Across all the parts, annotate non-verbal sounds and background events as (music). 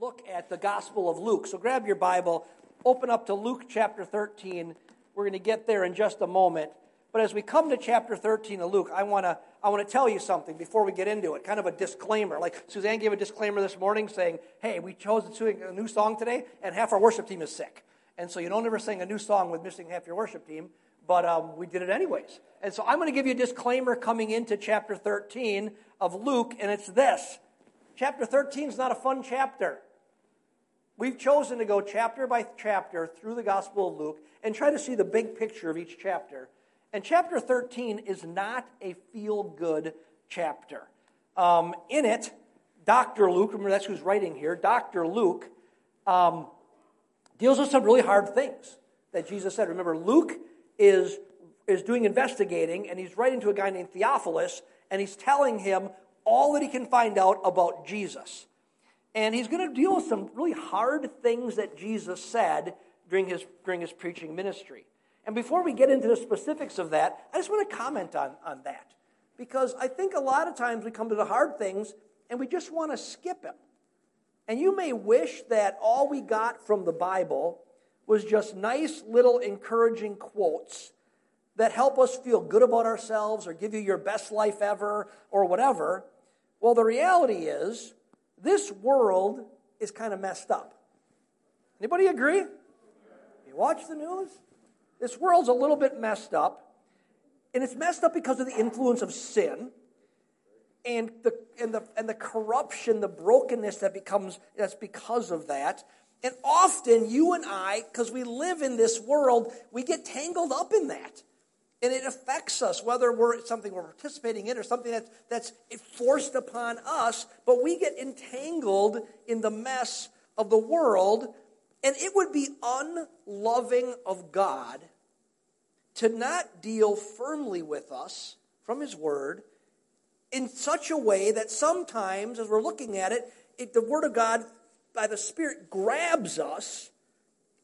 look at the Gospel of Luke. So grab your Bible, open up to Luke chapter 13. We're going to get there in just a moment. But as we come to chapter 13 of Luke, I want to I want to tell you something before we get into it, kind of a disclaimer. Like Suzanne gave a disclaimer this morning saying, hey, we chose to sing a new song today, and half our worship team is sick. And so you don't ever sing a new song with missing half your worship team, but um, we did it anyways. And so I'm going to give you a disclaimer coming into chapter 13 of Luke, and it's this Chapter 13 is not a fun chapter. We've chosen to go chapter by chapter through the Gospel of Luke and try to see the big picture of each chapter. And chapter 13 is not a feel good chapter. Um, in it, Dr. Luke, remember that's who's writing here, Dr. Luke um, deals with some really hard things that Jesus said. Remember, Luke is, is doing investigating, and he's writing to a guy named Theophilus, and he's telling him all that he can find out about Jesus. And he's going to deal with some really hard things that Jesus said during his, during his preaching ministry. And before we get into the specifics of that, I just want to comment on, on that. Because I think a lot of times we come to the hard things and we just want to skip them. And you may wish that all we got from the Bible was just nice little encouraging quotes that help us feel good about ourselves or give you your best life ever or whatever. Well, the reality is, this world is kind of messed up. Anybody agree? You watch the news? This world's a little bit messed up. And it's messed up because of the influence of sin and the, and the, and the corruption, the brokenness that becomes that's because of that. And often you and I, because we live in this world, we get tangled up in that. And it affects us, whether we're something we're participating in or something that's, that's forced upon us, but we get entangled in the mess of the world. And it would be unloving of God to not deal firmly with us from His Word in such a way that sometimes, as we're looking at it, it the Word of God by the Spirit grabs us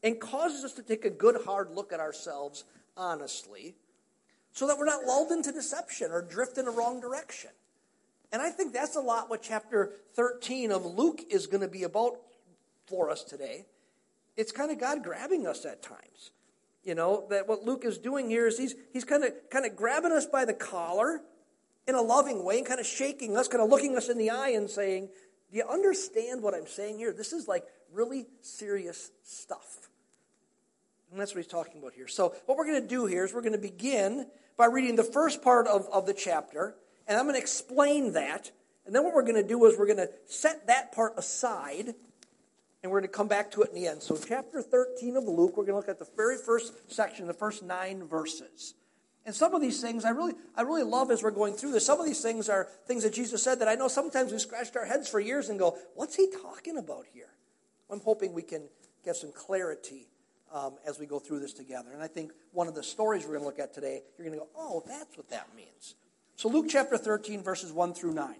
and causes us to take a good hard look at ourselves honestly so that we're not lulled into deception or drift in a wrong direction. And I think that's a lot what chapter 13 of Luke is going to be about for us today. It's kind of God grabbing us at times. You know, that what Luke is doing here is he's, he's kind of kind of grabbing us by the collar in a loving way and kind of shaking us, kind of looking us in the eye and saying, Do you understand what I'm saying here? This is like really serious stuff. And that's what he's talking about here. So, what we're going to do here is we're going to begin by reading the first part of, of the chapter, and I'm going to explain that. And then what we're going to do is we're going to set that part aside, and we're going to come back to it in the end. So, chapter 13 of Luke, we're going to look at the very first section, the first nine verses. And some of these things I really, I really love as we're going through this. Some of these things are things that Jesus said that I know sometimes we scratched our heads for years and go, what's he talking about here? I'm hoping we can get some clarity um, as we go through this together. And I think one of the stories we're going to look at today, you're going to go, oh, that's what that means. So, Luke chapter 13, verses 1 through 9.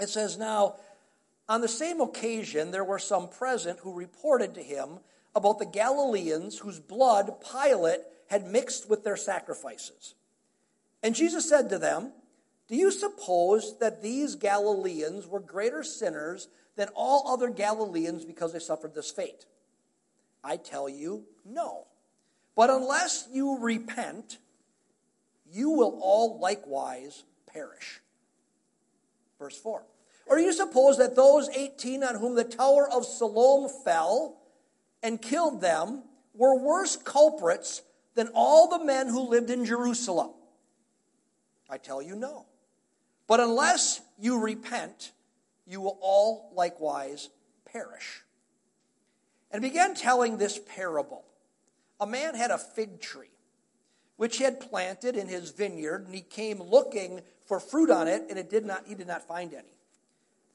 It says, Now, on the same occasion, there were some present who reported to him about the Galileans whose blood Pilate had mixed with their sacrifices. And Jesus said to them, Do you suppose that these Galileans were greater sinners than all other Galileans because they suffered this fate? I tell you, no. But unless you repent, you will all likewise perish. Verse 4. Or you suppose that those 18 on whom the Tower of Siloam fell and killed them were worse culprits than all the men who lived in Jerusalem? I tell you, no. But unless you repent, you will all likewise perish and began telling this parable. A man had a fig tree, which he had planted in his vineyard, and he came looking for fruit on it, and it did not, he did not find any.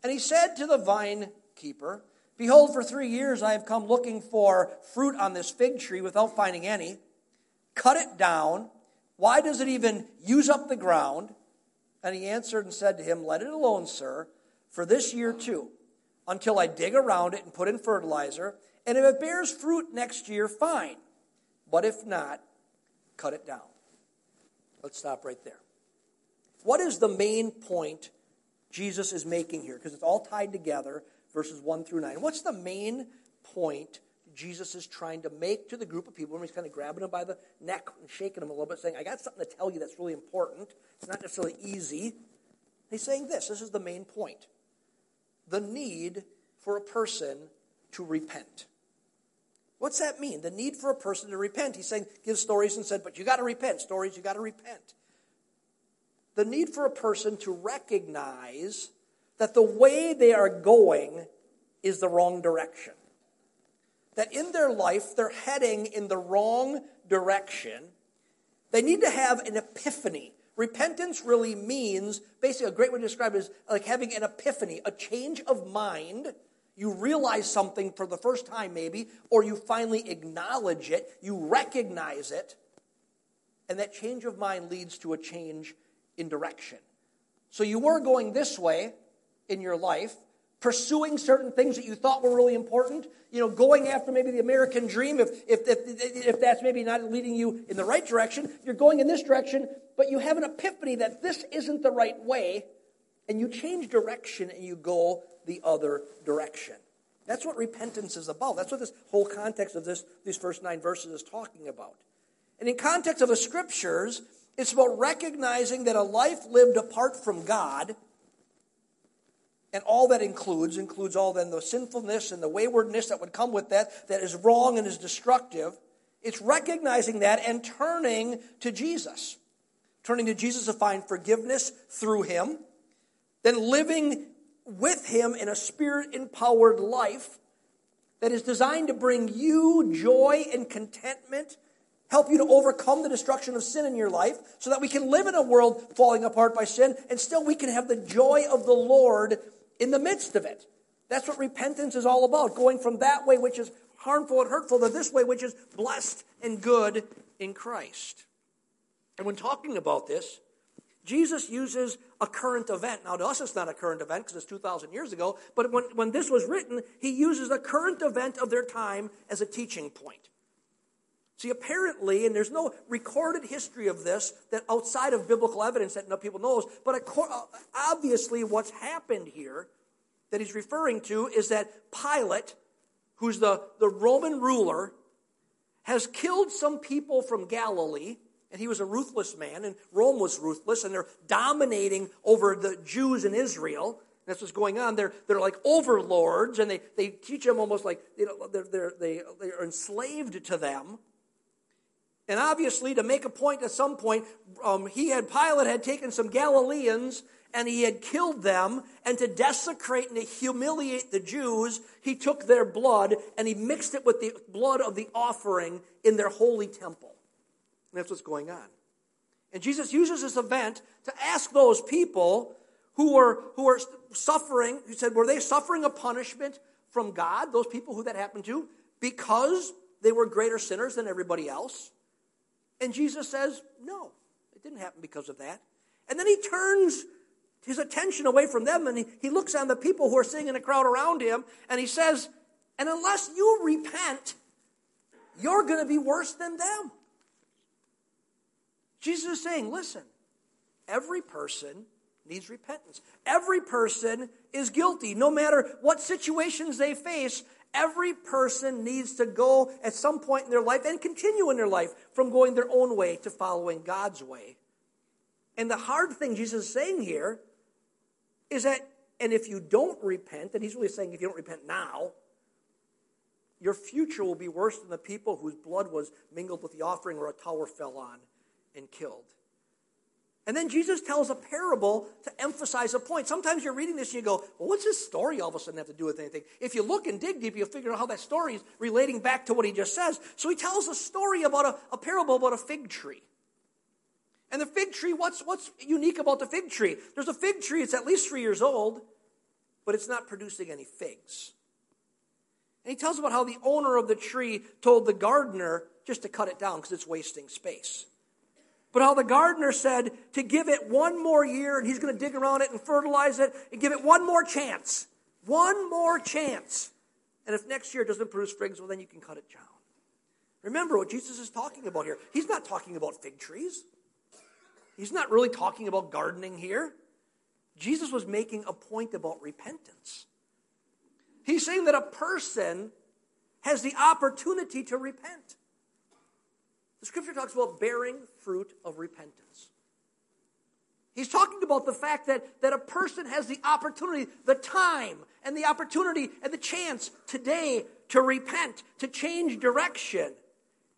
And he said to the vine keeper, Behold, for three years I have come looking for fruit on this fig tree without finding any. Cut it down. Why does it even use up the ground? And he answered and said to him, Let it alone, sir, for this year too, until I dig around it and put in fertilizer. And if it bears fruit next year, fine. But if not, cut it down. Let's stop right there. What is the main point Jesus is making here? Because it's all tied together verses 1 through 9. What's the main point Jesus is trying to make to the group of people he's kind of grabbing them by the neck and shaking them a little bit, saying, I got something to tell you that's really important. It's not necessarily easy. He's saying this this is the main point the need for a person to repent. What's that mean? The need for a person to repent. He's saying, give stories and said, but you got to repent. Stories, you got to repent. The need for a person to recognize that the way they are going is the wrong direction. That in their life, they're heading in the wrong direction. They need to have an epiphany. Repentance really means, basically, a great way to describe it is like having an epiphany, a change of mind. You realize something for the first time, maybe, or you finally acknowledge it, you recognize it, and that change of mind leads to a change in direction. So you were going this way in your life, pursuing certain things that you thought were really important, you know, going after maybe the American dream, if, if, if, if that's maybe not leading you in the right direction, you're going in this direction, but you have an epiphany that this isn't the right way, and you change direction and you go the other direction. That's what repentance is about. That's what this whole context of this, these first nine verses is talking about. And in context of the scriptures, it's about recognizing that a life lived apart from God and all that includes, includes all then the sinfulness and the waywardness that would come with that, that is wrong and is destructive. It's recognizing that and turning to Jesus. Turning to Jesus to find forgiveness through Him. Then living with Him in a spirit empowered life that is designed to bring you joy and contentment, help you to overcome the destruction of sin in your life, so that we can live in a world falling apart by sin and still we can have the joy of the Lord in the midst of it. That's what repentance is all about going from that way which is harmful and hurtful to this way which is blessed and good in Christ. And when talking about this, Jesus uses a current event. Now, to us, it's not a current event because it's 2,000 years ago, but when, when this was written, he uses a current event of their time as a teaching point. See, apparently, and there's no recorded history of this that outside of biblical evidence that no people knows, but uh, obviously what's happened here that he's referring to is that Pilate, who's the, the Roman ruler, has killed some people from Galilee, and he was a ruthless man, and Rome was ruthless, and they're dominating over the Jews in Israel. That's what's going on. They're, they're like overlords, and they, they teach them almost like you know, they're, they're, they, they're enslaved to them. And obviously, to make a point at some point, um, he had Pilate had taken some Galileans and he had killed them. And to desecrate and to humiliate the Jews, he took their blood and he mixed it with the blood of the offering in their holy temple. That's what's going on. And Jesus uses this event to ask those people who were who were suffering. He said, were they suffering a punishment from God? Those people who that happened to because they were greater sinners than everybody else. And Jesus says, No, it didn't happen because of that. And then he turns his attention away from them and he, he looks on the people who are sitting in a crowd around him and he says, And unless you repent, you're going to be worse than them. Jesus is saying, Listen, every person needs repentance. Every person is guilty, no matter what situations they face. Every person needs to go at some point in their life and continue in their life from going their own way to following God's way. And the hard thing Jesus is saying here is that, and if you don't repent, and he's really saying if you don't repent now, your future will be worse than the people whose blood was mingled with the offering or a tower fell on and killed. And then Jesus tells a parable to emphasize a point. Sometimes you're reading this and you go, well, what's this story all of a sudden have to do with anything? If you look and dig deep, you'll figure out how that story is relating back to what he just says. So he tells a story about a, a parable about a fig tree. And the fig tree, what's, what's unique about the fig tree? There's a fig tree, it's at least three years old, but it's not producing any figs. And he tells about how the owner of the tree told the gardener just to cut it down because it's wasting space. But how the gardener said to give it one more year and he's going to dig around it and fertilize it and give it one more chance. One more chance. And if next year doesn't produce figs, well, then you can cut it down. Remember what Jesus is talking about here. He's not talking about fig trees, he's not really talking about gardening here. Jesus was making a point about repentance. He's saying that a person has the opportunity to repent. The scripture talks about bearing fruit of repentance. He's talking about the fact that, that a person has the opportunity, the time, and the opportunity and the chance today to repent, to change direction,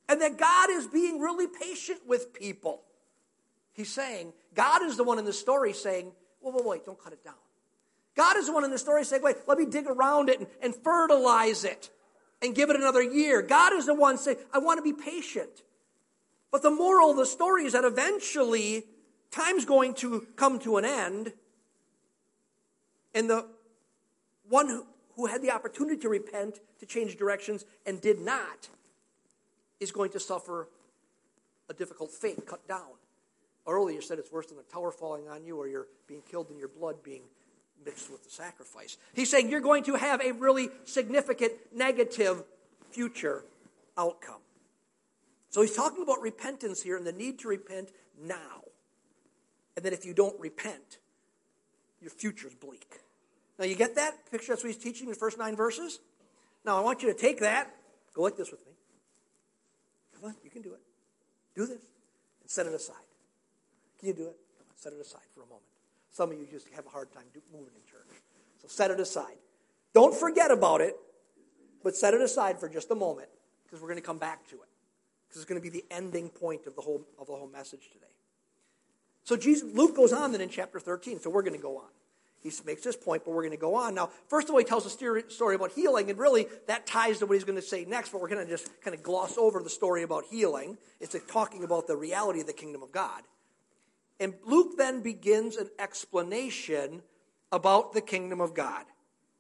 and that God is being really patient with people. He's saying, God is the one in the story saying, wait, wait, wait, don't cut it down. God is the one in the story saying, wait, let me dig around it and, and fertilize it and give it another year. God is the one saying, I want to be patient. But the moral of the story is that eventually time's going to come to an end, and the one who, who had the opportunity to repent, to change directions, and did not, is going to suffer a difficult fate, cut down. Earlier said it's worse than a tower falling on you or you're being killed and your blood being mixed with the sacrifice. He's saying you're going to have a really significant negative future outcome. So he's talking about repentance here and the need to repent now. And that if you don't repent, your future's bleak. Now you get that picture? That's what he's teaching in the first nine verses. Now I want you to take that, go like this with me. Come on, you can do it. Do this and set it aside. Can you do it? Come on, set it aside for a moment. Some of you just have a hard time moving in church. So set it aside. Don't forget about it, but set it aside for just a moment because we're going to come back to it. Because it's going to be the ending point of the whole, of the whole message today. So Jesus, Luke goes on then in chapter 13, so we're going to go on. He makes this point, but we're going to go on. Now, first of all, he tells a story about healing, and really that ties to what he's going to say next, but we're going to just kind of gloss over the story about healing. It's talking about the reality of the kingdom of God. And Luke then begins an explanation about the kingdom of God.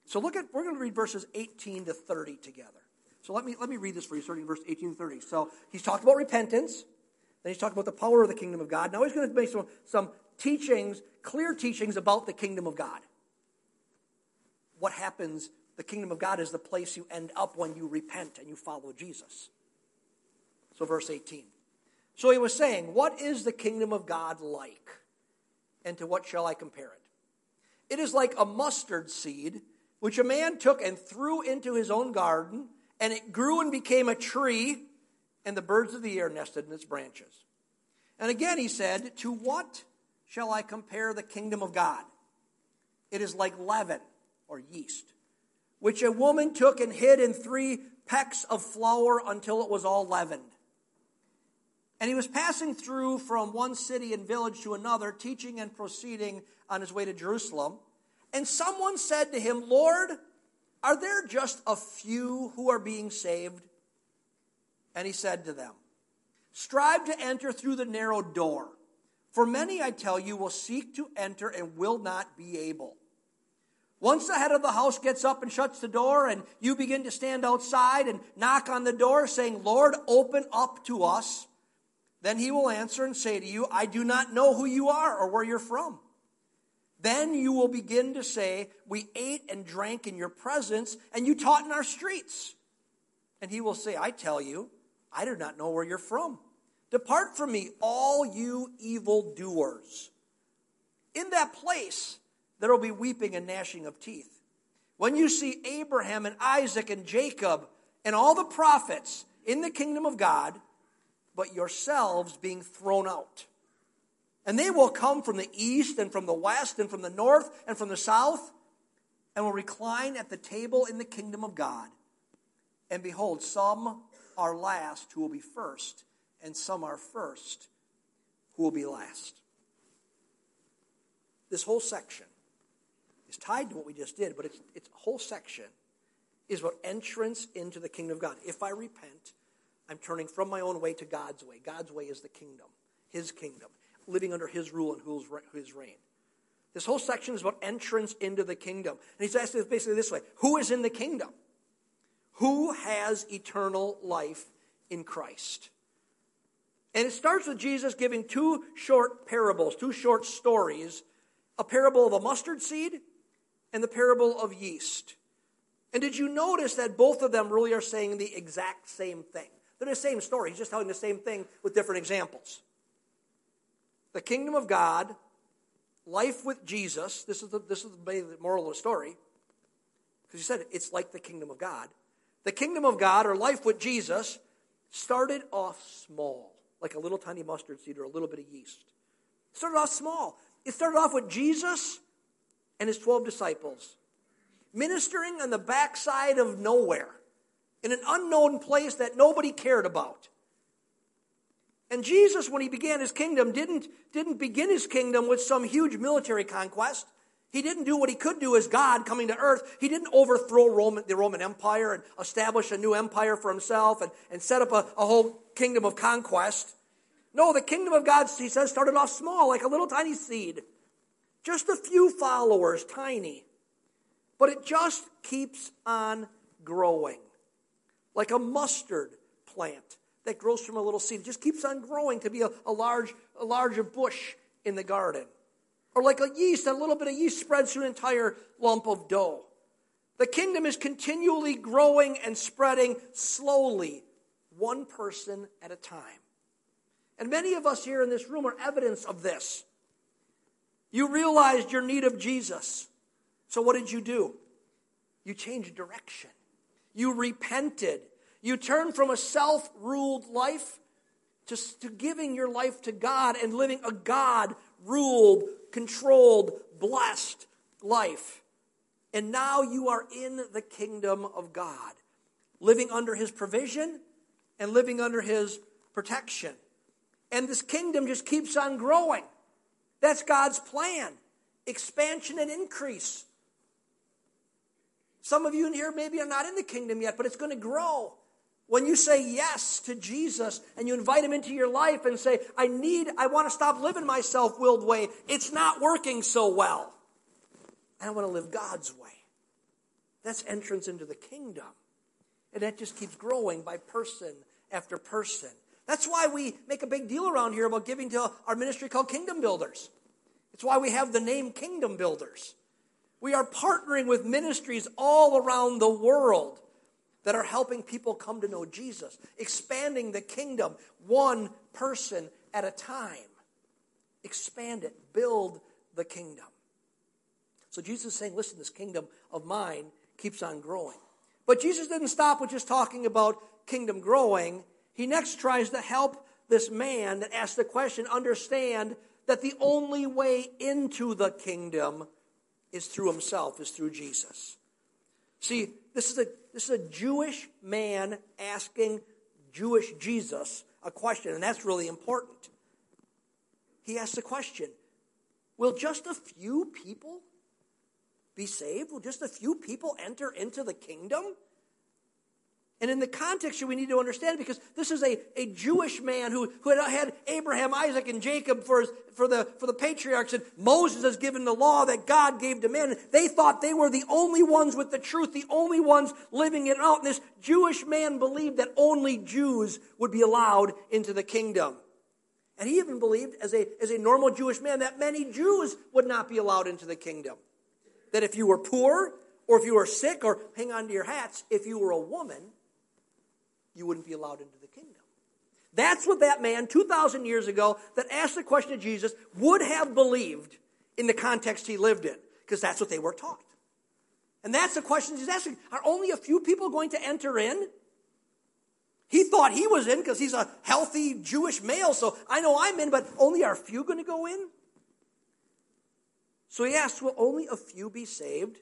So look at, we're going to read verses 18 to 30 together. So let me, let me read this for you, starting in verse 18 to 30. So he's talked about repentance. Then he's talking about the power of the kingdom of God. Now he's going to make some, some teachings, clear teachings about the kingdom of God. What happens, the kingdom of God is the place you end up when you repent and you follow Jesus. So, verse 18. So he was saying, What is the kingdom of God like? And to what shall I compare it? It is like a mustard seed, which a man took and threw into his own garden, and it grew and became a tree, and the birds of the air nested in its branches. And again he said, To what shall I compare the kingdom of God? It is like leaven or yeast, which a woman took and hid in three pecks of flour until it was all leavened. And he was passing through from one city and village to another, teaching and proceeding on his way to Jerusalem. And someone said to him, Lord, are there just a few who are being saved? And he said to them, Strive to enter through the narrow door. For many, I tell you, will seek to enter and will not be able. Once the head of the house gets up and shuts the door, and you begin to stand outside and knock on the door, saying, Lord, open up to us, then he will answer and say to you, I do not know who you are or where you're from. Then you will begin to say, We ate and drank in your presence, and you taught in our streets. And he will say, I tell you, I do not know where you're from. Depart from me, all you evil doers. In that place, there will be weeping and gnashing of teeth. When you see Abraham and Isaac and Jacob and all the prophets in the kingdom of God, but yourselves being thrown out. And they will come from the east and from the west and from the north and from the south and will recline at the table in the kingdom of God. And behold, some are last who will be first, and some are first who will be last. This whole section is tied to what we just did, but it's, it's whole section is about entrance into the kingdom of God. If I repent, I'm turning from my own way to God's way. God's way is the kingdom, His kingdom, living under His rule and His reign. This whole section is about entrance into the kingdom. And he's asking basically this way Who is in the kingdom? Who has eternal life in Christ? And it starts with Jesus giving two short parables, two short stories a parable of a mustard seed and the parable of yeast. And did you notice that both of them really are saying the exact same thing? They're the same story. He's just telling the same thing with different examples. The kingdom of God, life with Jesus, this is the, this is the moral of the story, Because he said it's like the kingdom of God. The kingdom of God, or life with Jesus, started off small, like a little tiny mustard seed or a little bit of yeast. It started off small. It started off with Jesus and his 12 disciples ministering on the backside of nowhere in an unknown place that nobody cared about. And Jesus, when he began his kingdom, didn't, didn't begin his kingdom with some huge military conquest. He didn't do what he could do as God coming to earth. He didn't overthrow Roman, the Roman Empire and establish a new empire for himself and, and set up a, a whole kingdom of conquest. No, the kingdom of God, he says, started off small, like a little tiny seed. Just a few followers, tiny. But it just keeps on growing. Like a mustard plant that grows from a little seed. It just keeps on growing to be a, a large, a larger bush in the garden. Or like a yeast, a little bit of yeast spreads through an entire lump of dough. The kingdom is continually growing and spreading slowly, one person at a time. And many of us here in this room are evidence of this. You realized your need of Jesus. So what did you do? You changed direction. You repented. You turn from a self ruled life to, to giving your life to God and living a God ruled, controlled, blessed life. And now you are in the kingdom of God, living under his provision and living under his protection. And this kingdom just keeps on growing. That's God's plan expansion and increase. Some of you in here maybe are not in the kingdom yet, but it's going to grow. When you say yes to Jesus and you invite him into your life and say, I need, I want to stop living my self willed way, it's not working so well. I want to live God's way. That's entrance into the kingdom. And that just keeps growing by person after person. That's why we make a big deal around here about giving to our ministry called Kingdom Builders. It's why we have the name Kingdom Builders. We are partnering with ministries all around the world that are helping people come to know Jesus, expanding the kingdom one person at a time. Expand it, build the kingdom. So Jesus is saying, listen, this kingdom of mine keeps on growing. But Jesus didn't stop with just talking about kingdom growing. He next tries to help this man that asked the question understand that the only way into the kingdom is through himself, is through Jesus. See, this is a, this is a Jewish man asking Jewish Jesus a question, and that's really important. He asks the question Will just a few people be saved? Will just a few people enter into the kingdom? And in the context we need to understand because this is a, a Jewish man who, who had had Abraham, Isaac, and Jacob for, his, for, the, for the patriarchs, and Moses has given the law that God gave to men. They thought they were the only ones with the truth, the only ones living it out. And this Jewish man believed that only Jews would be allowed into the kingdom. And he even believed, as a, as a normal Jewish man, that many Jews would not be allowed into the kingdom. That if you were poor, or if you were sick, or hang on to your hats, if you were a woman, you wouldn't be allowed into the kingdom. That's what that man 2,000 years ago that asked the question of Jesus would have believed in the context he lived in, because that's what they were taught. And that's the question he's asking Are only a few people going to enter in? He thought he was in because he's a healthy Jewish male, so I know I'm in, but only are a few going to go in? So he asks, Will only a few be saved?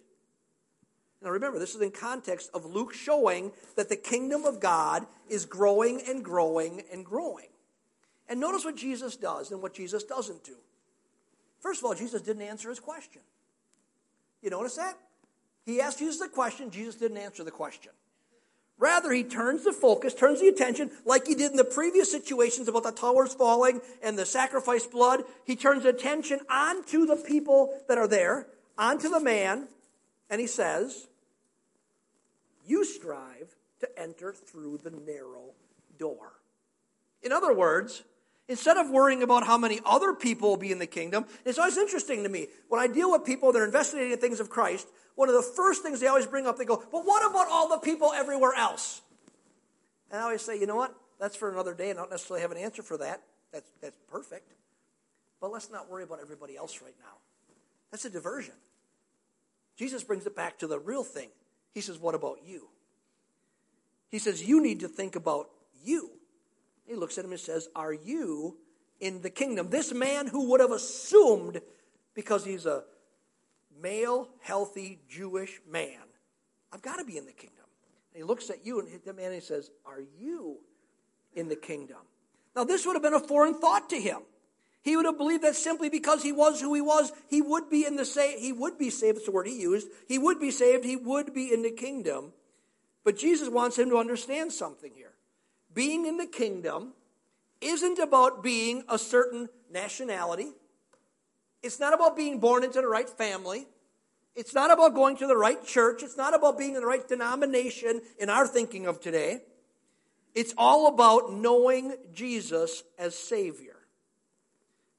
Now remember, this is in context of Luke showing that the kingdom of God is growing and growing and growing. And notice what Jesus does and what Jesus doesn't do. First of all, Jesus didn't answer his question. You notice that? He asked Jesus a question, Jesus didn't answer the question. Rather, he turns the focus, turns the attention, like he did in the previous situations about the towers falling and the sacrifice blood. He turns attention onto the people that are there, onto the man, and he says, You strive to enter through the narrow door. In other words, instead of worrying about how many other people will be in the kingdom, it's always interesting to me. When I deal with people that are investigating things of Christ, one of the first things they always bring up, they go, But what about all the people everywhere else? And I always say, You know what? That's for another day, I don't necessarily have an answer for that. That's, that's perfect. But let's not worry about everybody else right now. That's a diversion. Jesus brings it back to the real thing He says, What about you? He says, You need to think about you. He looks at him and says, Are you in the kingdom? This man who would have assumed, because he's a male, healthy Jewish man, I've got to be in the kingdom. And he looks at you and the man and he says, Are you in the kingdom? Now, this would have been a foreign thought to him. He would have believed that simply because he was who he was, he would be in the sa- he would be saved. That's the word he used. He would be saved. He would be in the kingdom. But Jesus wants him to understand something here. Being in the kingdom isn't about being a certain nationality. It's not about being born into the right family. It's not about going to the right church. It's not about being in the right denomination in our thinking of today. It's all about knowing Jesus as Savior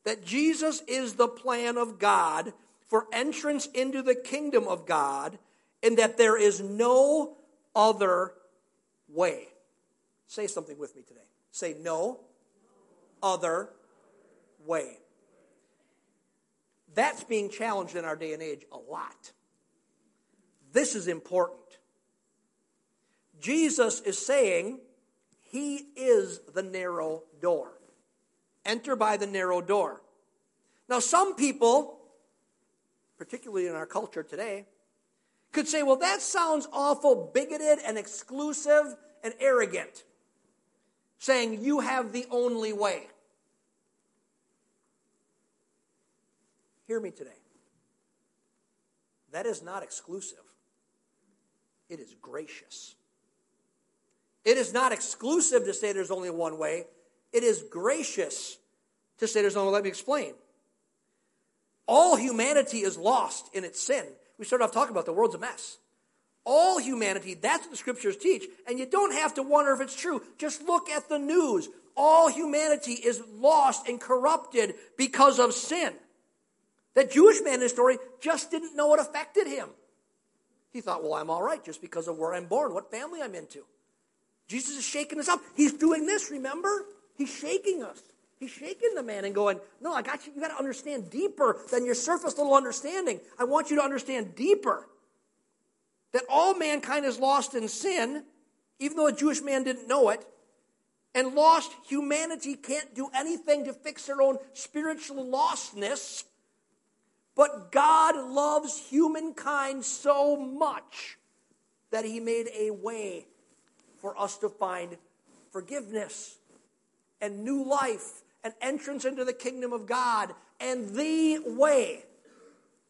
that Jesus is the plan of God for entrance into the kingdom of God, and that there is no other way. Say something with me today. Say, no other way. That's being challenged in our day and age a lot. This is important. Jesus is saying he is the narrow door. Enter by the narrow door. Now, some people, particularly in our culture today, could say, well, that sounds awful bigoted and exclusive and arrogant, saying you have the only way. Hear me today. That is not exclusive, it is gracious. It is not exclusive to say there's only one way. It is gracious to say there's no, let me explain. All humanity is lost in its sin. We started off talking about the world's a mess. All humanity, that's what the scriptures teach. And you don't have to wonder if it's true. Just look at the news. All humanity is lost and corrupted because of sin. That Jewish man in the story just didn't know it affected him. He thought, well, I'm all right just because of where I'm born, what family I'm into. Jesus is shaking us up. He's doing this, remember? He's shaking us. He's shaking the man and going, No, I got you. You got to understand deeper than your surface little understanding. I want you to understand deeper that all mankind is lost in sin, even though a Jewish man didn't know it. And lost humanity can't do anything to fix their own spiritual lostness. But God loves humankind so much that he made a way for us to find forgiveness and new life and entrance into the kingdom of God. And the way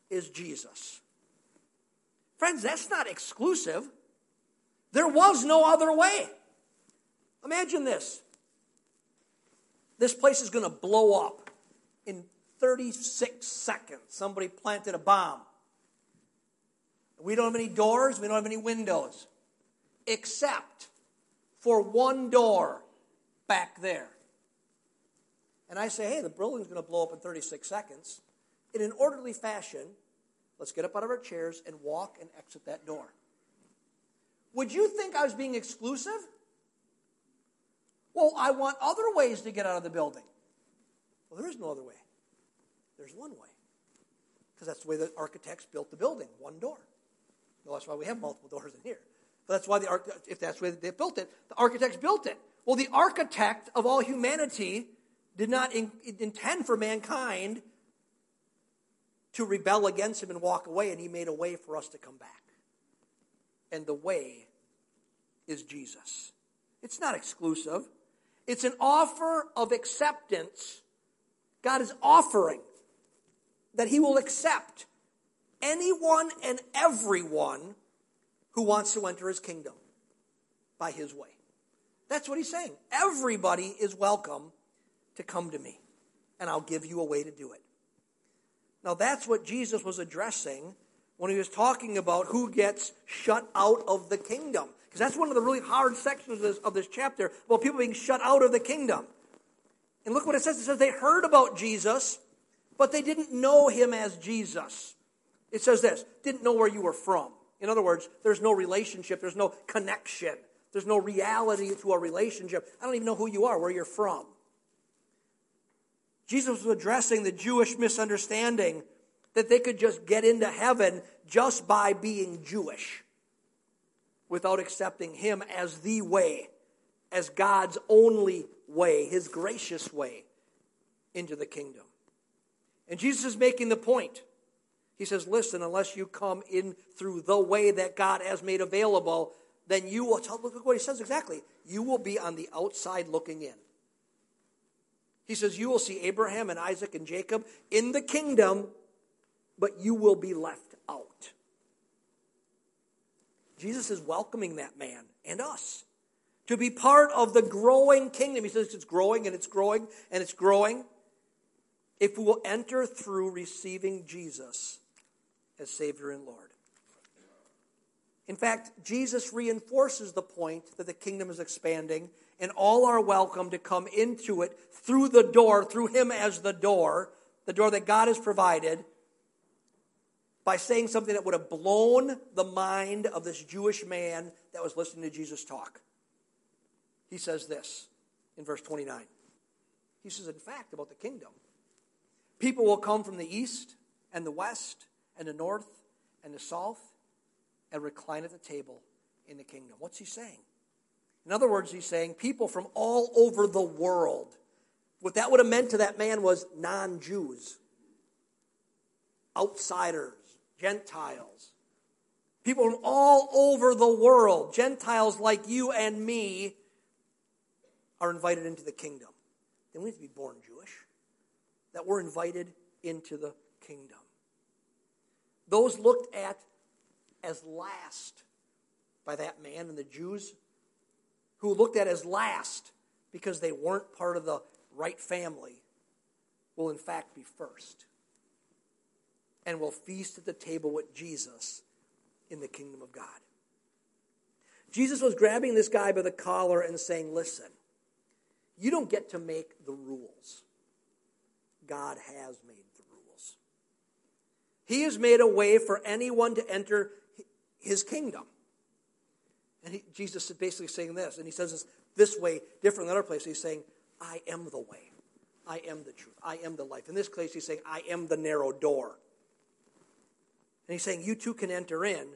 is Jesus. Friends, that's not exclusive. There was no other way. Imagine this this place is going to blow up in 36 seconds. Somebody planted a bomb. We don't have any doors, we don't have any windows, except for one door back there. And I say, hey, the building's going to blow up in 36 seconds. In an orderly fashion, let's get up out of our chairs and walk and exit that door. Would you think I was being exclusive? Well, I want other ways to get out of the building. Well, there is no other way. There's one way. Because that's the way the architects built the building one door. Well, that's why we have multiple (laughs) doors in here. But that's why the if that's the way they built it, the architects built it. Well, the architect of all humanity did not in, intend for mankind to rebel against him and walk away, and he made a way for us to come back. And the way is Jesus. It's not exclusive, it's an offer of acceptance. God is offering that he will accept anyone and everyone who wants to enter his kingdom by his way. That's what he's saying. Everybody is welcome to come to me, and I'll give you a way to do it. Now, that's what Jesus was addressing when he was talking about who gets shut out of the kingdom. Because that's one of the really hard sections of this, of this chapter about people being shut out of the kingdom. And look what it says it says they heard about Jesus, but they didn't know him as Jesus. It says this didn't know where you were from. In other words, there's no relationship, there's no connection, there's no reality to a relationship. I don't even know who you are, where you're from. Jesus was addressing the Jewish misunderstanding that they could just get into heaven just by being Jewish. without accepting Him as the way, as God's only way, His gracious way into the kingdom. And Jesus is making the point. He says, Listen, unless you come in through the way that God has made available, then you will, look at what he says exactly, you will be on the outside looking in. He says, You will see Abraham and Isaac and Jacob in the kingdom, but you will be left out. Jesus is welcoming that man and us to be part of the growing kingdom. He says it's growing and it's growing and it's growing. If we will enter through receiving Jesus as Savior and Lord. In fact, Jesus reinforces the point that the kingdom is expanding and all are welcome to come into it through the door, through Him as the door, the door that God has provided, by saying something that would have blown the mind of this Jewish man that was listening to Jesus talk. He says this in verse 29. He says, in fact, about the kingdom people will come from the east and the west and the north and the south and recline at the table in the kingdom. What's he saying? In other words, he's saying people from all over the world. What that would have meant to that man was non Jews, outsiders, Gentiles. People from all over the world, Gentiles like you and me, are invited into the kingdom. Then we need to be born Jewish. That we're invited into the kingdom. Those looked at as last by that man and the Jews who looked at as last because they weren't part of the right family will in fact be first and will feast at the table with Jesus in the kingdom of God. Jesus was grabbing this guy by the collar and saying, Listen, you don't get to make the rules. God has made the rules. He has made a way for anyone to enter his kingdom. And he, Jesus is basically saying this, and he says this this way, different than other places. He's saying, I am the way. I am the truth. I am the life. In this case, he's saying, I am the narrow door. And he's saying, You too can enter in,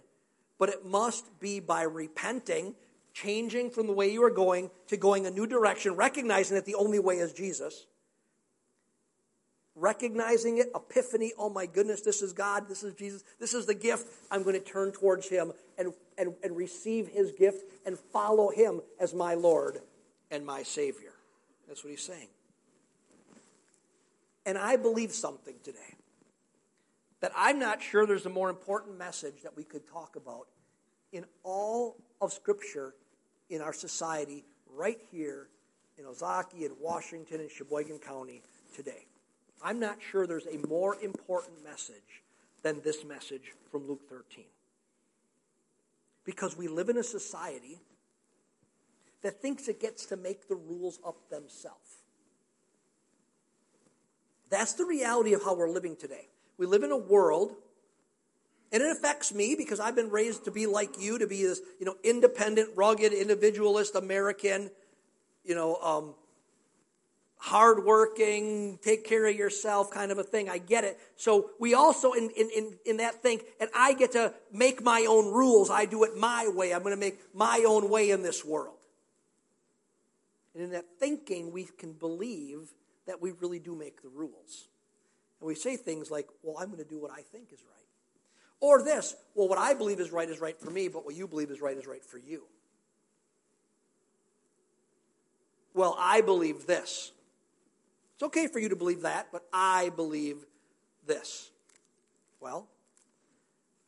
but it must be by repenting, changing from the way you are going to going a new direction, recognizing that the only way is Jesus recognizing it, epiphany, oh my goodness, this is God, this is Jesus, this is the gift. I'm going to turn towards Him and, and, and receive His gift and follow Him as my Lord and my Savior. That's what He's saying. And I believe something today that I'm not sure there's a more important message that we could talk about in all of Scripture in our society right here in Ozaukee and Washington and Sheboygan County today. I'm not sure there's a more important message than this message from Luke 13. Because we live in a society that thinks it gets to make the rules up themselves. That's the reality of how we're living today. We live in a world, and it affects me because I've been raised to be like you, to be this, you know, independent, rugged, individualist American, you know, um, hardworking, take care of yourself kind of a thing. I get it. So we also, in, in, in, that thing, and I get to make my own rules. I do it my way. I'm going to make my own way in this world. And in that thinking, we can believe that we really do make the rules. And we say things like, well, I'm going to do what I think is right. Or this, well, what I believe is right is right for me, but what you believe is right is right for you. Well, I believe this. It's okay for you to believe that, but I believe this. Well,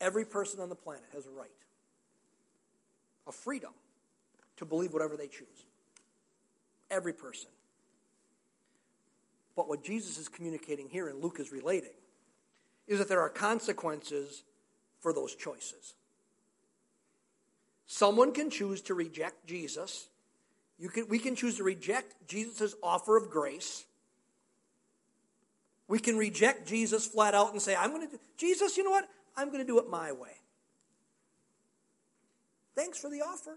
every person on the planet has a right, a freedom to believe whatever they choose. Every person. But what Jesus is communicating here and Luke is relating is that there are consequences for those choices. Someone can choose to reject Jesus. You can, we can choose to reject Jesus' offer of grace we can reject Jesus flat out and say, I'm going to do, Jesus, you know what? I'm going to do it my way. Thanks for the offer,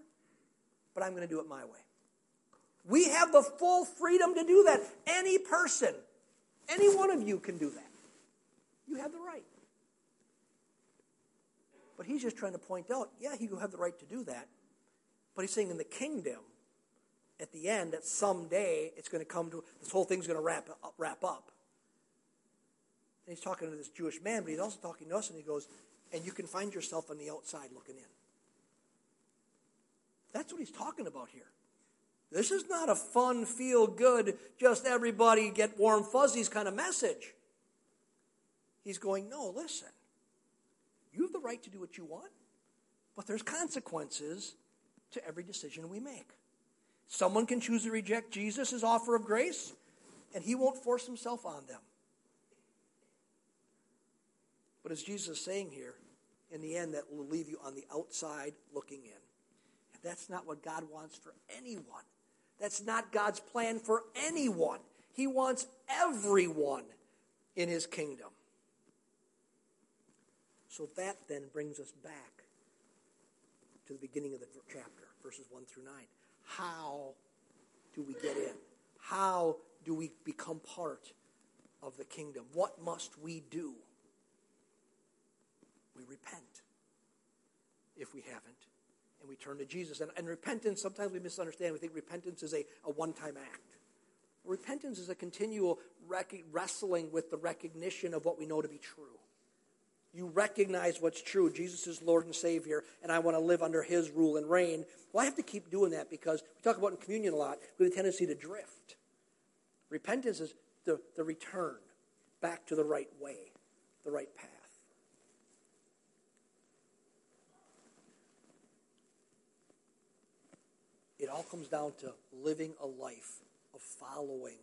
but I'm going to do it my way. We have the full freedom to do that. Any person, any one of you can do that. You have the right. But he's just trying to point out, yeah, you have the right to do that, But he's saying in the kingdom, at the end, that someday it's going to come to, this whole thing's going to wrap up. Wrap up. And he's talking to this Jewish man, but he's also talking to us, and he goes, and you can find yourself on the outside looking in. That's what he's talking about here. This is not a fun, feel good, just everybody get warm fuzzies kind of message. He's going, no, listen. You have the right to do what you want, but there's consequences to every decision we make. Someone can choose to reject Jesus' offer of grace, and he won't force himself on them. But as Jesus is saying here, in the end, that will leave you on the outside looking in. And that's not what God wants for anyone. That's not God's plan for anyone. He wants everyone in his kingdom. So that then brings us back to the beginning of the chapter, verses 1 through 9. How do we get in? How do we become part of the kingdom? What must we do? We repent if we haven't, and we turn to Jesus. And, and repentance, sometimes we misunderstand. We think repentance is a, a one time act. Repentance is a continual rec- wrestling with the recognition of what we know to be true. You recognize what's true. Jesus is Lord and Savior, and I want to live under His rule and reign. Well, I have to keep doing that because we talk about in communion a lot, we have a tendency to drift. Repentance is the, the return back to the right way, the right path. It all comes down to living a life of following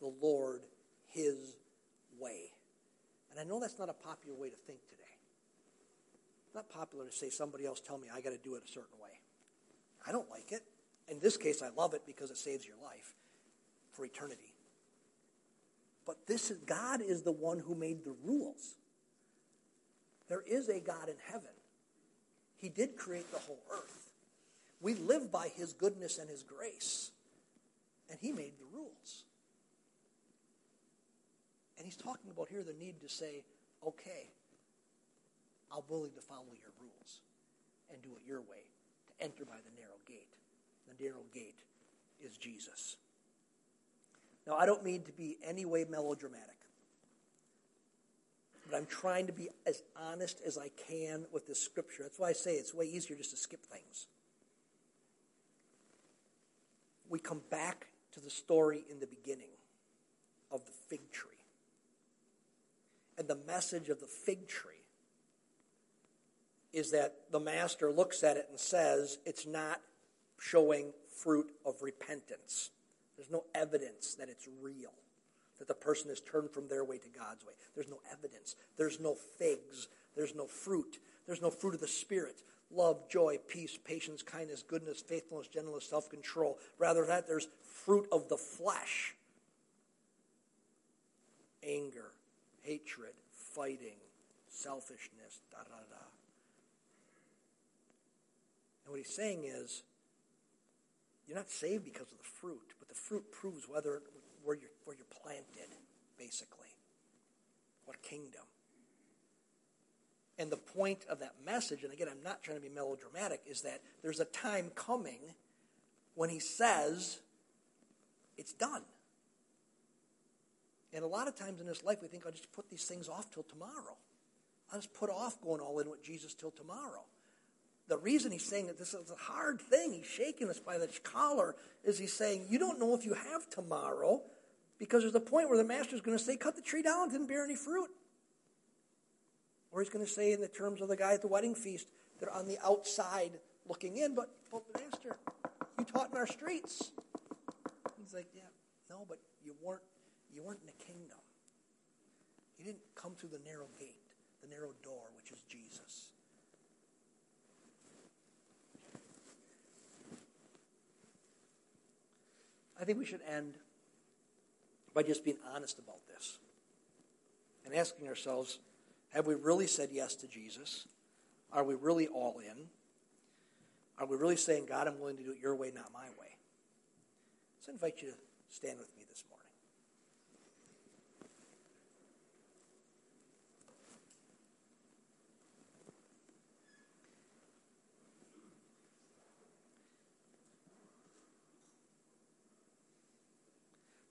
the Lord His way. And I know that's not a popular way to think today. It's not popular to say somebody else tell me I got to do it a certain way. I don't like it. In this case, I love it because it saves your life for eternity. But this is God is the one who made the rules. There is a God in heaven. He did create the whole earth. We live by his goodness and his grace. And he made the rules. And he's talking about here the need to say, okay, I'm willing to follow your rules and do it your way, to enter by the narrow gate. The narrow gate is Jesus. Now, I don't mean to be any way melodramatic, but I'm trying to be as honest as I can with this scripture. That's why I say it's way easier just to skip things we come back to the story in the beginning of the fig tree. And the message of the fig tree is that the master looks at it and says it's not showing fruit of repentance. There's no evidence that it's real, that the person has turned from their way to God's way. There's no evidence. There's no figs. There's no fruit. There's no fruit of the Spirit love, joy, peace, patience, kindness, goodness, faithfulness, gentleness, self control. Rather, than that there's fruit of the flesh anger, hatred, fighting, selfishness, da da da. And what he's saying is, you're not saved because of the fruit, but the fruit proves whether where you're, where you're planted, basically. What kingdom. And the point of that message, and again, I'm not trying to be melodramatic, is that there's a time coming when he says, it's done. And a lot of times in this life, we think, I'll just put these things off till tomorrow. I'll just put off going all in with Jesus till tomorrow. The reason he's saying that this is a hard thing, he's shaking us by the collar, is he's saying, You don't know if you have tomorrow because there's a point where the master's going to say, Cut the tree down, didn't bear any fruit. Or he's going to say, in the terms of the guy at the wedding feast, they're on the outside looking in, but, but Master, you taught in our streets. He's like, yeah, no, but you weren't, you weren't in the kingdom. You didn't come through the narrow gate, the narrow door, which is Jesus. I think we should end by just being honest about this and asking ourselves, have we really said yes to Jesus? Are we really all in? Are we really saying, God, I'm willing to do it your way, not my way? Let's invite you to stand with me this morning.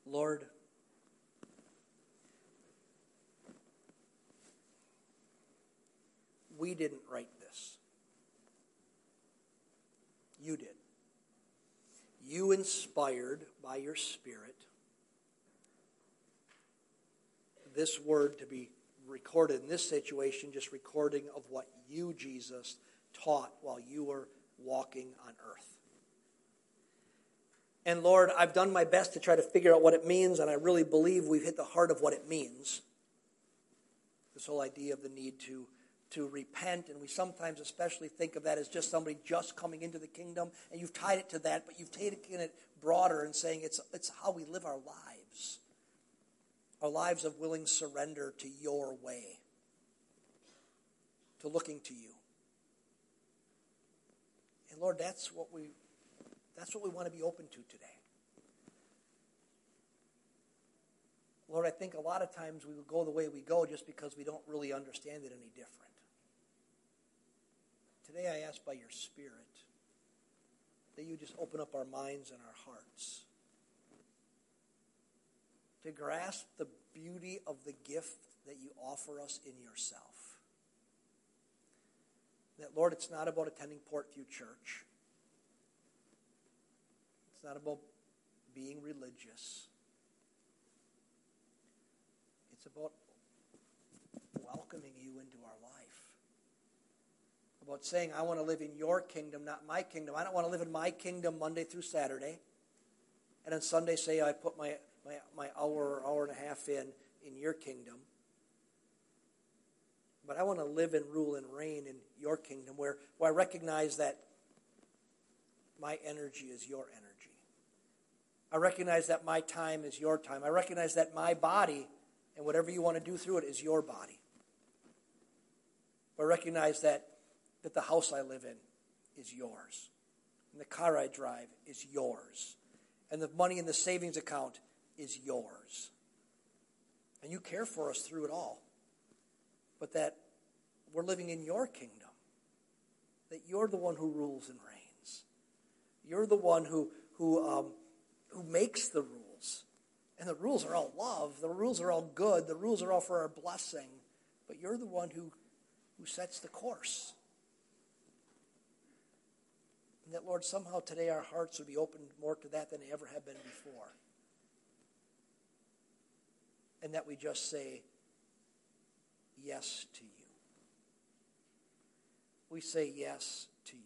Lord, we didn't write this. You did. You inspired by your Spirit this word to be recorded in this situation, just recording of what you, Jesus, taught while you were walking on earth. And Lord, I've done my best to try to figure out what it means, and I really believe we've hit the heart of what it means. This whole idea of the need to, to repent, and we sometimes especially think of that as just somebody just coming into the kingdom, and you've tied it to that, but you've taken it broader and saying it's, it's how we live our lives. Our lives of willing surrender to your way, to looking to you. And Lord, that's what we that's what we want to be open to today. Lord, I think a lot of times we will go the way we go just because we don't really understand it any different. Today I ask by your Spirit that you just open up our minds and our hearts to grasp the beauty of the gift that you offer us in yourself. That, Lord, it's not about attending Portview Church. It's not about being religious. It's about welcoming you into our life. About saying, I want to live in your kingdom, not my kingdom. I don't want to live in my kingdom Monday through Saturday. And on Sunday say, I put my, my, my hour or hour and a half in in your kingdom. But I want to live and rule and reign in your kingdom where, where I recognize that my energy is your energy. I recognize that my time is your time. I recognize that my body and whatever you want to do through it is your body. I recognize that, that the house I live in is yours. And the car I drive is yours. And the money in the savings account is yours. And you care for us through it all. But that we're living in your kingdom. That you're the one who rules and reigns. You're the one who, who um, who makes the rules. And the rules are all love. The rules are all good. The rules are all for our blessing. But you're the one who, who sets the course. And that, Lord, somehow today our hearts would be opened more to that than they ever have been before. And that we just say yes to you. We say yes to you.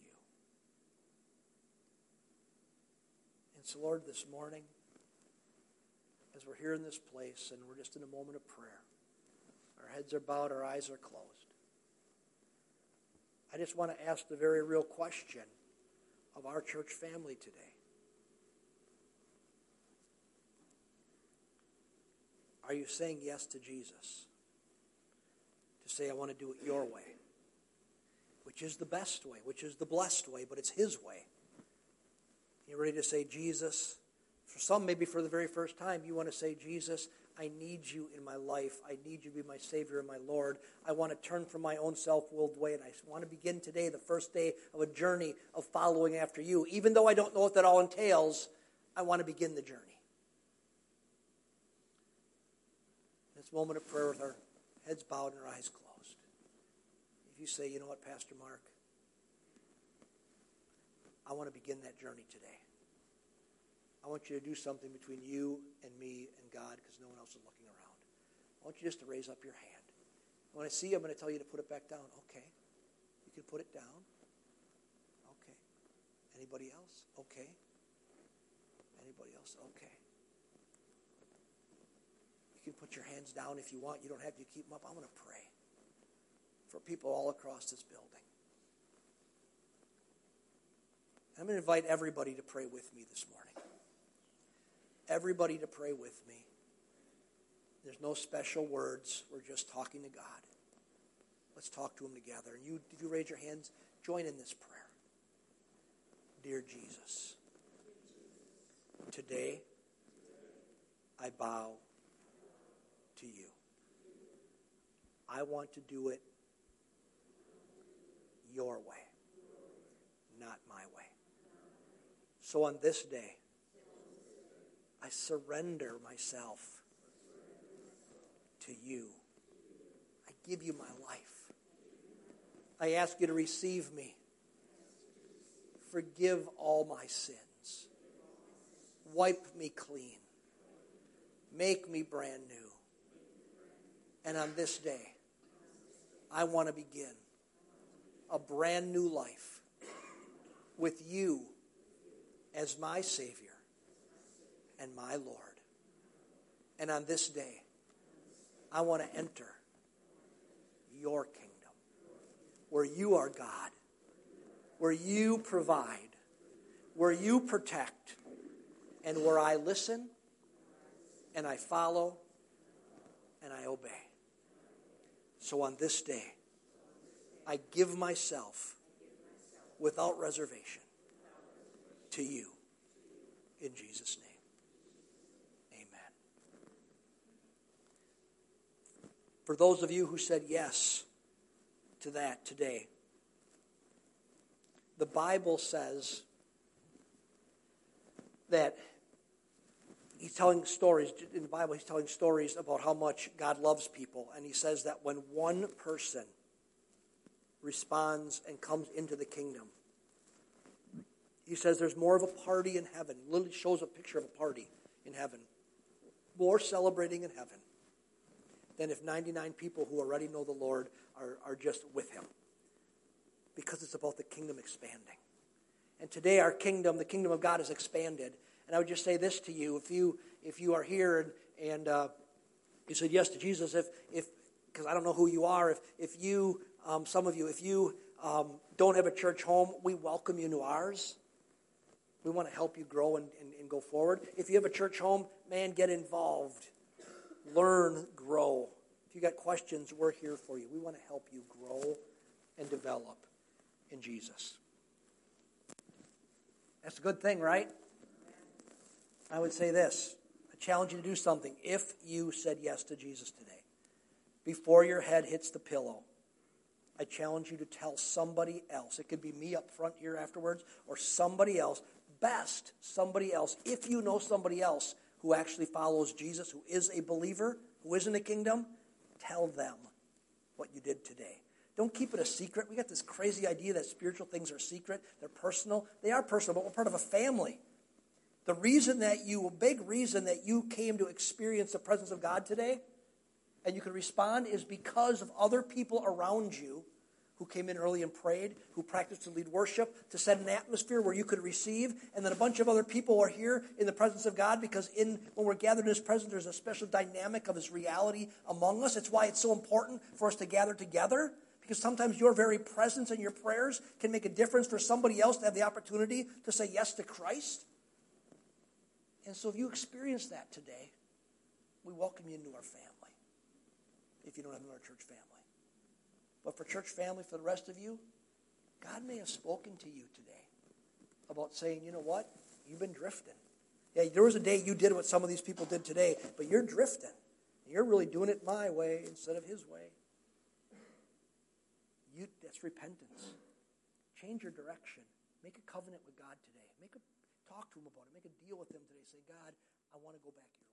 And so, Lord, this morning, as we're here in this place and we're just in a moment of prayer, our heads are bowed, our eyes are closed. I just want to ask the very real question of our church family today. Are you saying yes to Jesus? To say, I want to do it your way, which is the best way, which is the blessed way, but it's His way. You're ready to say, Jesus. For some, maybe for the very first time, you want to say, Jesus, I need you in my life. I need you to be my Savior and my Lord. I want to turn from my own self willed way, and I want to begin today, the first day of a journey of following after you. Even though I don't know what that all entails, I want to begin the journey. This moment of prayer with our heads bowed and our eyes closed. If you say, you know what, Pastor Mark, I want to begin that journey today. I want you to do something between you and me and God because no one else is looking around. I want you just to raise up your hand. When I see you, I'm going to tell you to put it back down. Okay. You can put it down. Okay. Anybody else? Okay. Anybody else? Okay. You can put your hands down if you want. You don't have to keep them up. I'm going to pray for people all across this building. I'm going to invite everybody to pray with me this morning. Everybody to pray with me. There's no special words. We're just talking to God. Let's talk to Him together. And you, if you raise your hands, join in this prayer. Dear Jesus, today I bow to you. I want to do it your way, not my way. So on this day, I surrender myself to you. I give you my life. I ask you to receive me. Forgive all my sins. Wipe me clean. Make me brand new. And on this day, I want to begin a brand new life with you as my Savior and my Lord. And on this day, I want to enter your kingdom where you are God, where you provide, where you protect, and where I listen and I follow and I obey. So on this day, I give myself without reservation to you in Jesus' name. For those of you who said yes to that today, the Bible says that he's telling stories in the Bible. He's telling stories about how much God loves people, and he says that when one person responds and comes into the kingdom, he says there's more of a party in heaven. Literally shows a picture of a party in heaven, more celebrating in heaven than if 99 people who already know the Lord are, are just with Him, because it's about the kingdom expanding. And today, our kingdom, the kingdom of God, is expanded and I would just say this to you: if you if you are here and and uh, you said yes to Jesus, if if because I don't know who you are, if if you um, some of you if you um, don't have a church home, we welcome you to ours. We want to help you grow and, and, and go forward. If you have a church home, man, get involved, learn, grow. If you got questions, we're here for you. We want to help you grow and develop in Jesus. That's a good thing, right? I would say this I challenge you to do something if you said yes to Jesus today. Before your head hits the pillow, I challenge you to tell somebody else. It could be me up front here afterwards or somebody else. Best, somebody else. If you know somebody else who actually follows Jesus, who is a believer, who is in the kingdom, tell them what you did today. Don't keep it a secret. We got this crazy idea that spiritual things are secret, they're personal. They are personal, but we're part of a family. The reason that you, a big reason that you came to experience the presence of God today and you could respond is because of other people around you who came in early and prayed, who practiced to lead worship, to set an atmosphere where you could receive, and then a bunch of other people are here in the presence of God because in when we're gathered in His presence, there's a special dynamic of His reality among us. It's why it's so important for us to gather together because sometimes your very presence and your prayers can make a difference for somebody else to have the opportunity to say yes to Christ. And so if you experience that today, we welcome you into our family. If you don't have another church family. But for church family, for the rest of you, God may have spoken to you today about saying, you know what? You've been drifting. Yeah, there was a day you did what some of these people did today, but you're drifting. You're really doing it my way instead of his way. You, that's repentance. Change your direction. Make a covenant with God today. Make a talk to him about it. Make a deal with him today. Say, God, I want to go back here.